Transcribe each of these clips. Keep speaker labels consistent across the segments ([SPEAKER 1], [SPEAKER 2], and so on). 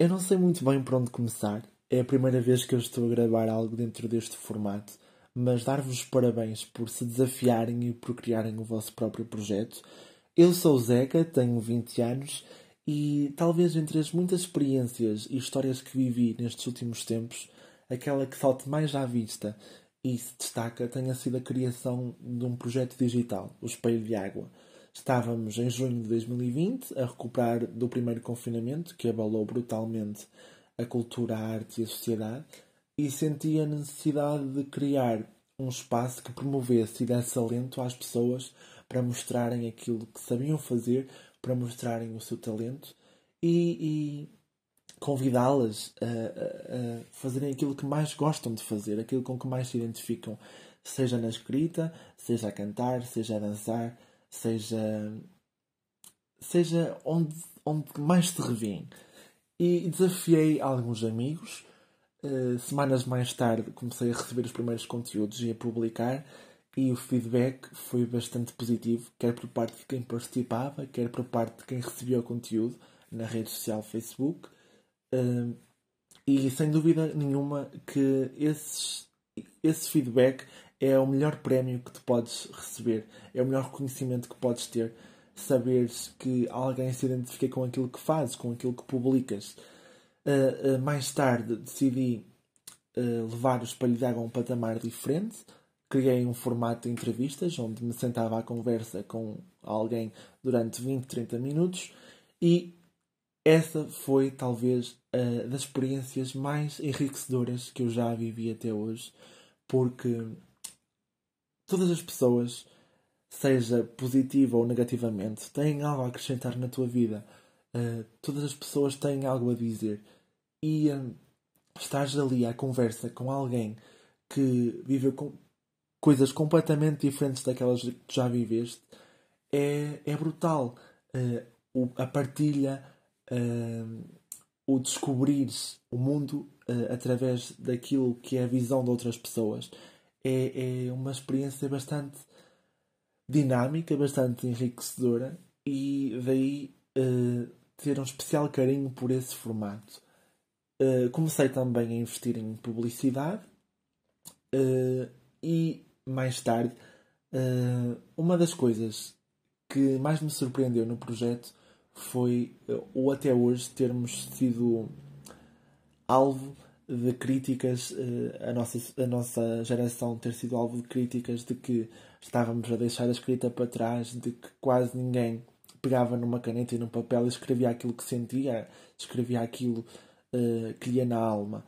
[SPEAKER 1] eu não sei muito bem por onde começar. É a primeira vez que eu estou a gravar algo dentro deste formato, mas dar-vos parabéns por se desafiarem e por criarem o vosso próprio projeto. Eu sou o Zeca, tenho 20 anos e talvez entre as muitas experiências e histórias que vivi nestes últimos tempos, aquela que salte mais à vista e se destaca tenha sido a criação de um projeto digital, o Espelho de Água. Estávamos em junho de 2020 a recuperar do primeiro confinamento, que abalou brutalmente a cultura, a arte e a sociedade, e senti a necessidade de criar um espaço que promovesse e desse alento às pessoas para mostrarem aquilo que sabiam fazer, para mostrarem o seu talento e, e convidá-las a, a, a, fazerem aquilo que mais gostam de fazer, aquilo com que mais se identificam, seja na escrita, seja a cantar, seja a dançar, seja seja onde, onde mais se revêem. E desafiei alguns amigos. Uh, semanas mais tarde comecei a receber os primeiros conteúdos e a publicar e o feedback foi bastante positivo, quer por parte de quem participava, quer por parte de quem recebia o conteúdo na rede social Facebook. Uh, e sem dúvida nenhuma que esses, esse feedback é o melhor prémio que tu podes receber, é o melhor reconhecimento que podes ter. Saberes que alguém se identifica com aquilo que fazes, com aquilo que publicas. Uh, uh, mais tarde decidi uh, levar o espelho de água a um patamar diferente criei um formato de entrevistas onde me sentava à conversa com alguém durante 20, 30 minutos e essa foi talvez das experiências mais enriquecedoras que eu já vivi até hoje, porque todas as pessoas, seja positiva ou negativamente, têm algo a acrescentar na tua vida. Uh, todas as pessoas têm algo a dizer. E uh, estás ali à conversa com alguém que viveu com, coisas completamente diferentes daquelas que já viveste, é, é brutal. Uh, o, a partilha, uh, o descobrir o mundo uh, através daquilo que é a visão de outras pessoas, é, é uma experiência bastante dinâmica, bastante enriquecedora e daí ter um especial carinho por esse formato. comecei também a investir em publicidade e mais tarde, uh, uma das coisas que mais me surpreendeu no projeto foi, uh, ou até hoje, termos sido alvo de críticas, uh, a, nossa, a nossa geração ter sido alvo de críticas de que estávamos a deixar a escrita para trás, de que quase ninguém pegava numa caneta e num papel e escrevia aquilo que sentia, escrevia aquilo uh, que ia na alma.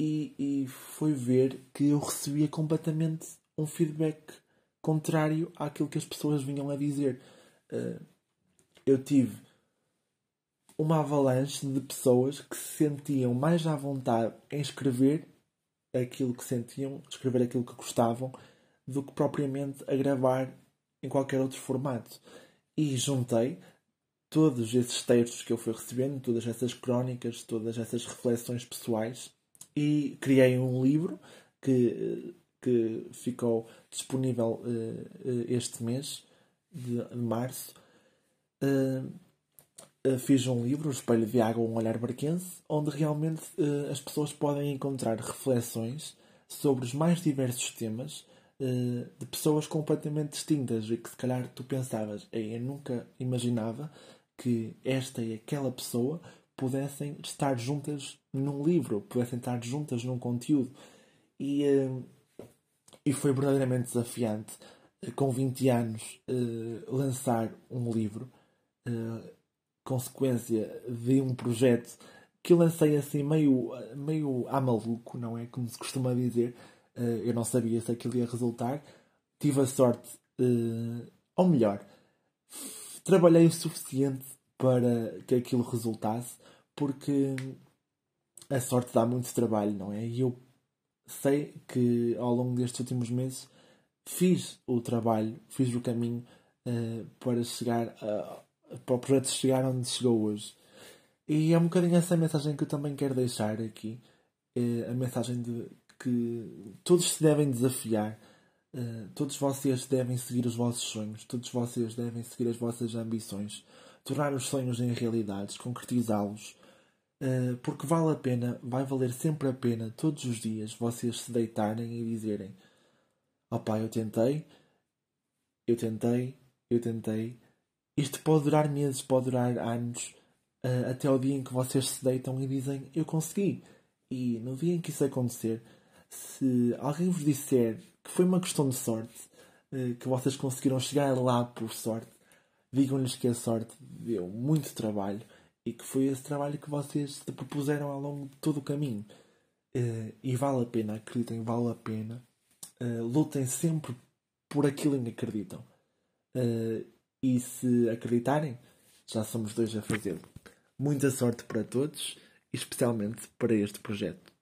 [SPEAKER 1] E, e foi ver que eu recebia completamente um feedback contrário àquilo que as pessoas vinham a dizer. Uh, eu tive uma avalanche de pessoas que se sentiam mais à vontade em escrever aquilo que sentiam, escrever aquilo que gostavam, do que propriamente a gravar em qualquer outro formato. E juntei todos esses textos que eu fui recebendo, todas essas crónicas, todas essas reflexões pessoais e criei um livro que que ficou disponível uh, este mês de, março. Uh, fiz um livro, O Espelho de Água, um olhar barquense, onde realmente as pessoas podem encontrar reflexões sobre os mais diversos temas de pessoas completamente distintas e que se calhar tu pensavas, eu nunca imaginava que esta e aquela pessoa pudessem estar juntas num livro, pudessem estar juntas num conteúdo. E uh, e foi verdadeiramente desafiante, eh, com 20 anos, uh, lançar um livro, uh, consequência de um projeto que eu lancei assim meio, meio a maluco, não é? Como se costuma dizer. Uh, eu não sabia se aquilo ia resultar. Tive a sorte, ou melhor, trabalhei o suficiente para que aquilo resultasse, porque a sorte dá muito trabalho, não é? E eu sei que ao longo destes últimos meses fiz o trabalho, fiz o caminho uh, para chegar a, para o projeto chegar onde chegou hoje. E é um bocadinho essa mensagem que eu também quero deixar aqui. Uh, a mensagem de que todos se devem desafiar, uh, todos vocês devem seguir os vossos sonhos, todos vocês devem seguir as vossas ambições, tornar os sonhos em realidades, concretizá-los. Uh, porque vale a pena, vai valer sempre a pena todos os dias vocês se deitarem e dizerem: opá, eu tentei, eu tentei, eu tentei. Isto pode durar meses, pode durar anos, uh, até o dia em que vocês se deitam e dizem: eu consegui. E no dia em que isso acontecer, se alguém vos disser que foi uma questão de sorte, uh, que vocês conseguiram chegar lá por sorte, digam-lhes que a sorte deu muito trabalho e que foi esse trabalho que vocês se propuseram ao longo de todo o caminho. Uh, e vale a pena, acreditem, vale a pena. Uh, lutem sempre por aquilo em que acreditam. Uh, e se acreditarem, já somos dois a fazê-lo. Muita sorte para todos especialmente para este projeto.